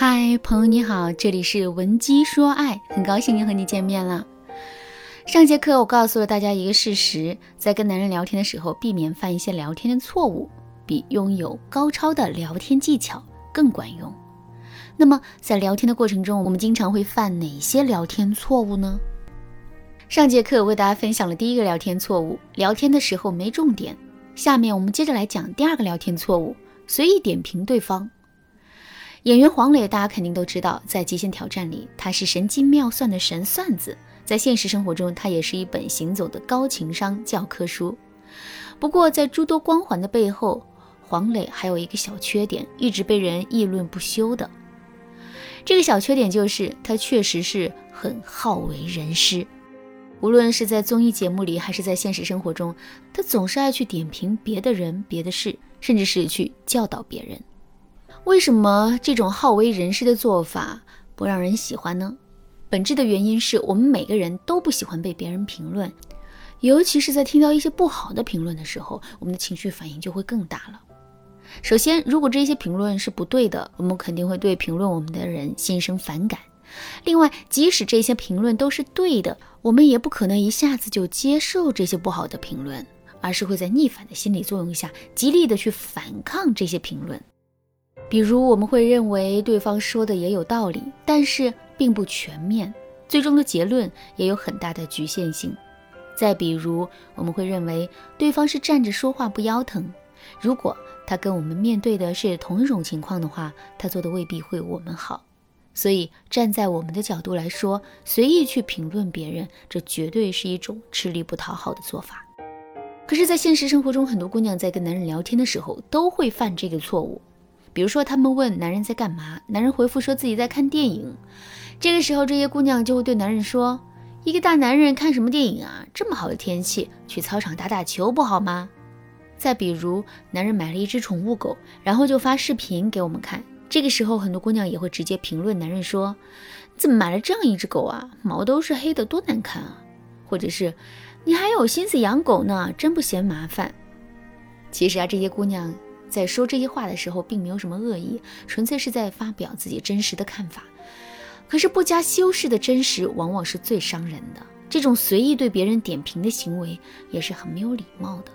嗨，朋友你好，这里是文姬说爱，很高兴又和你见面了。上节课我告诉了大家一个事实，在跟男人聊天的时候，避免犯一些聊天的错误，比拥有高超的聊天技巧更管用。那么在聊天的过程中，我们经常会犯哪些聊天错误呢？上节课为大家分享了第一个聊天错误，聊天的时候没重点。下面我们接着来讲第二个聊天错误，随意点评对方。演员黄磊，大家肯定都知道，在《极限挑战》里，他是神机妙算的神算子；在现实生活中，他也是一本行走的高情商教科书。不过，在诸多光环的背后，黄磊还有一个小缺点，一直被人议论不休的。这个小缺点就是，他确实是很好为人师。无论是在综艺节目里，还是在现实生活中，他总是爱去点评别的人、别的事，甚至是去教导别人。为什么这种好为人师的做法不让人喜欢呢？本质的原因是我们每个人都不喜欢被别人评论，尤其是在听到一些不好的评论的时候，我们的情绪反应就会更大了。首先，如果这些评论是不对的，我们肯定会对评论我们的人心生反感。另外，即使这些评论都是对的，我们也不可能一下子就接受这些不好的评论，而是会在逆反的心理作用下，极力的去反抗这些评论。比如，我们会认为对方说的也有道理，但是并不全面，最终的结论也有很大的局限性。再比如，我们会认为对方是站着说话不腰疼，如果他跟我们面对的是同一种情况的话，他做的未必会我们好。所以，站在我们的角度来说，随意去评论别人，这绝对是一种吃力不讨好的做法。可是，在现实生活中，很多姑娘在跟男人聊天的时候，都会犯这个错误。比如说，他们问男人在干嘛，男人回复说自己在看电影。这个时候，这些姑娘就会对男人说：“一个大男人看什么电影啊？这么好的天气，去操场打打球不好吗？”再比如，男人买了一只宠物狗，然后就发视频给我们看。这个时候，很多姑娘也会直接评论男人说：“怎么买了这样一只狗啊？毛都是黑的，多难看啊！”或者是“你还有心思养狗呢，真不嫌麻烦。”其实啊，这些姑娘。在说这些话的时候，并没有什么恶意，纯粹是在发表自己真实的看法。可是不加修饰的真实，往往是最伤人的。这种随意对别人点评的行为，也是很没有礼貌的。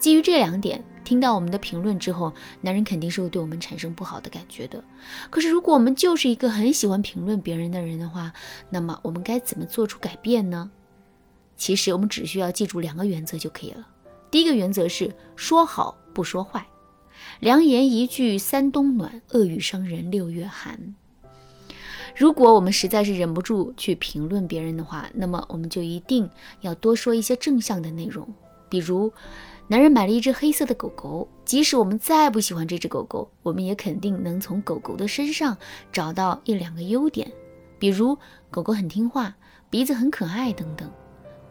基于这两点，听到我们的评论之后，男人肯定是会对我们产生不好的感觉的。可是如果我们就是一个很喜欢评论别人的人的话，那么我们该怎么做出改变呢？其实我们只需要记住两个原则就可以了。第一个原则是说好不说坏。良言一句三冬暖，恶语伤人六月寒。如果我们实在是忍不住去评论别人的话，那么我们就一定要多说一些正向的内容。比如，男人买了一只黑色的狗狗，即使我们再不喜欢这只狗狗，我们也肯定能从狗狗的身上找到一两个优点，比如狗狗很听话，鼻子很可爱等等。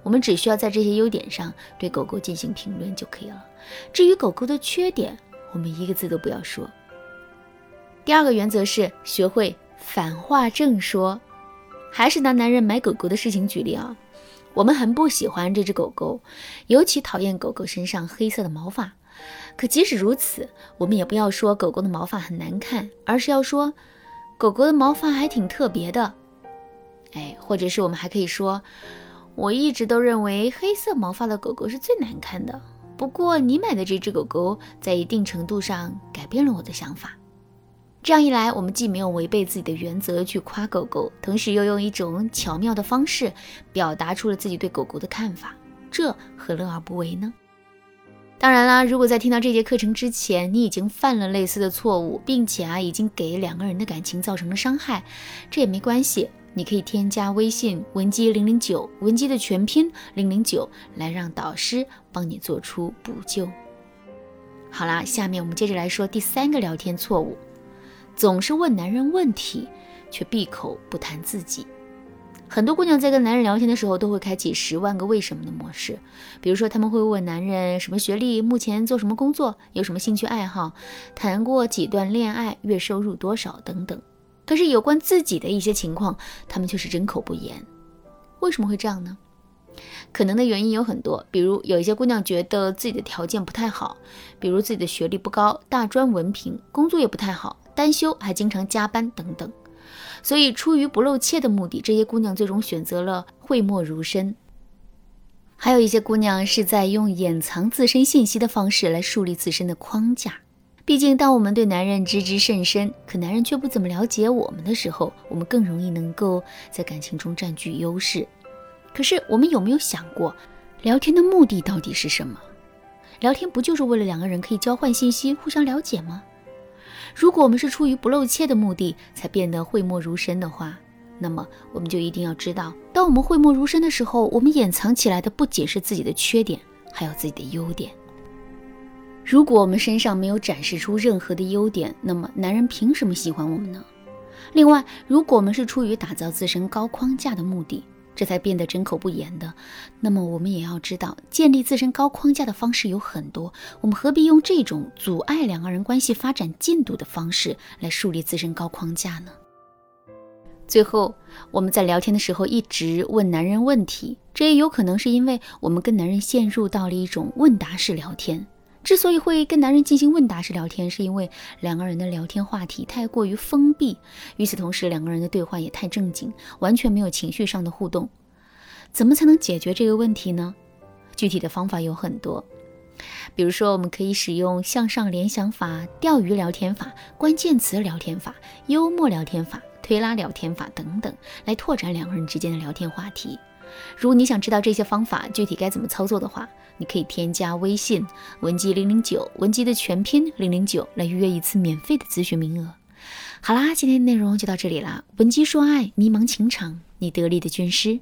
我们只需要在这些优点上对狗狗进行评论就可以了。至于狗狗的缺点，我们一个字都不要说。第二个原则是学会反话正说。还是拿男人买狗狗的事情举例啊，我们很不喜欢这只狗狗，尤其讨厌狗狗身上黑色的毛发。可即使如此，我们也不要说狗狗的毛发很难看，而是要说狗狗的毛发还挺特别的。哎，或者是我们还可以说，我一直都认为黑色毛发的狗狗是最难看的。不过，你买的这只狗狗在一定程度上改变了我的想法。这样一来，我们既没有违背自己的原则去夸狗狗，同时又用一种巧妙的方式表达出了自己对狗狗的看法，这何乐而不为呢？当然啦，如果在听到这节课程之前，你已经犯了类似的错误，并且啊，已经给两个人的感情造成了伤害，这也没关系。你可以添加微信文姬零零九，文姬的全拼零零九，来让导师帮你做出补救。好啦，下面我们接着来说第三个聊天错误：总是问男人问题，却闭口不谈自己。很多姑娘在跟男人聊天的时候，都会开启十万个为什么的模式。比如说，他们会问男人什么学历，目前做什么工作，有什么兴趣爱好，谈过几段恋爱，月收入多少等等。可是有关自己的一些情况，他们却是针口不言。为什么会这样呢？可能的原因有很多，比如有一些姑娘觉得自己的条件不太好，比如自己的学历不高，大专文凭，工作也不太好，单休，还经常加班等等。所以，出于不露怯的目的，这些姑娘最终选择了讳莫如深。还有一些姑娘是在用掩藏自身信息的方式来树立自身的框架。毕竟，当我们对男人知之甚深，可男人却不怎么了解我们的时候，我们更容易能够在感情中占据优势。可是，我们有没有想过，聊天的目的到底是什么？聊天不就是为了两个人可以交换信息、互相了解吗？如果我们是出于不露怯的目的才变得讳莫如深的话，那么我们就一定要知道，当我们讳莫如深的时候，我们掩藏起来的不仅是自己的缺点，还有自己的优点。如果我们身上没有展示出任何的优点，那么男人凭什么喜欢我们呢？另外，如果我们是出于打造自身高框架的目的，这才变得针口不言的，那么我们也要知道，建立自身高框架的方式有很多，我们何必用这种阻碍两个人关系发展进度的方式来树立自身高框架呢？最后，我们在聊天的时候一直问男人问题，这也有可能是因为我们跟男人陷入到了一种问答式聊天。之所以会跟男人进行问答式聊天，是因为两个人的聊天话题太过于封闭，与此同时，两个人的对话也太正经，完全没有情绪上的互动。怎么才能解决这个问题呢？具体的方法有很多，比如说，我们可以使用向上联想法、钓鱼聊天法、关键词聊天法、幽默聊天法、推拉聊天法等等，来拓展两个人之间的聊天话题。如果你想知道这些方法具体该怎么操作的话，你可以添加微信文姬零零九，文姬的全拼零零九，来预约一次免费的咨询名额。好啦，今天的内容就到这里啦，文姬说爱，迷茫情场，你得力的军师。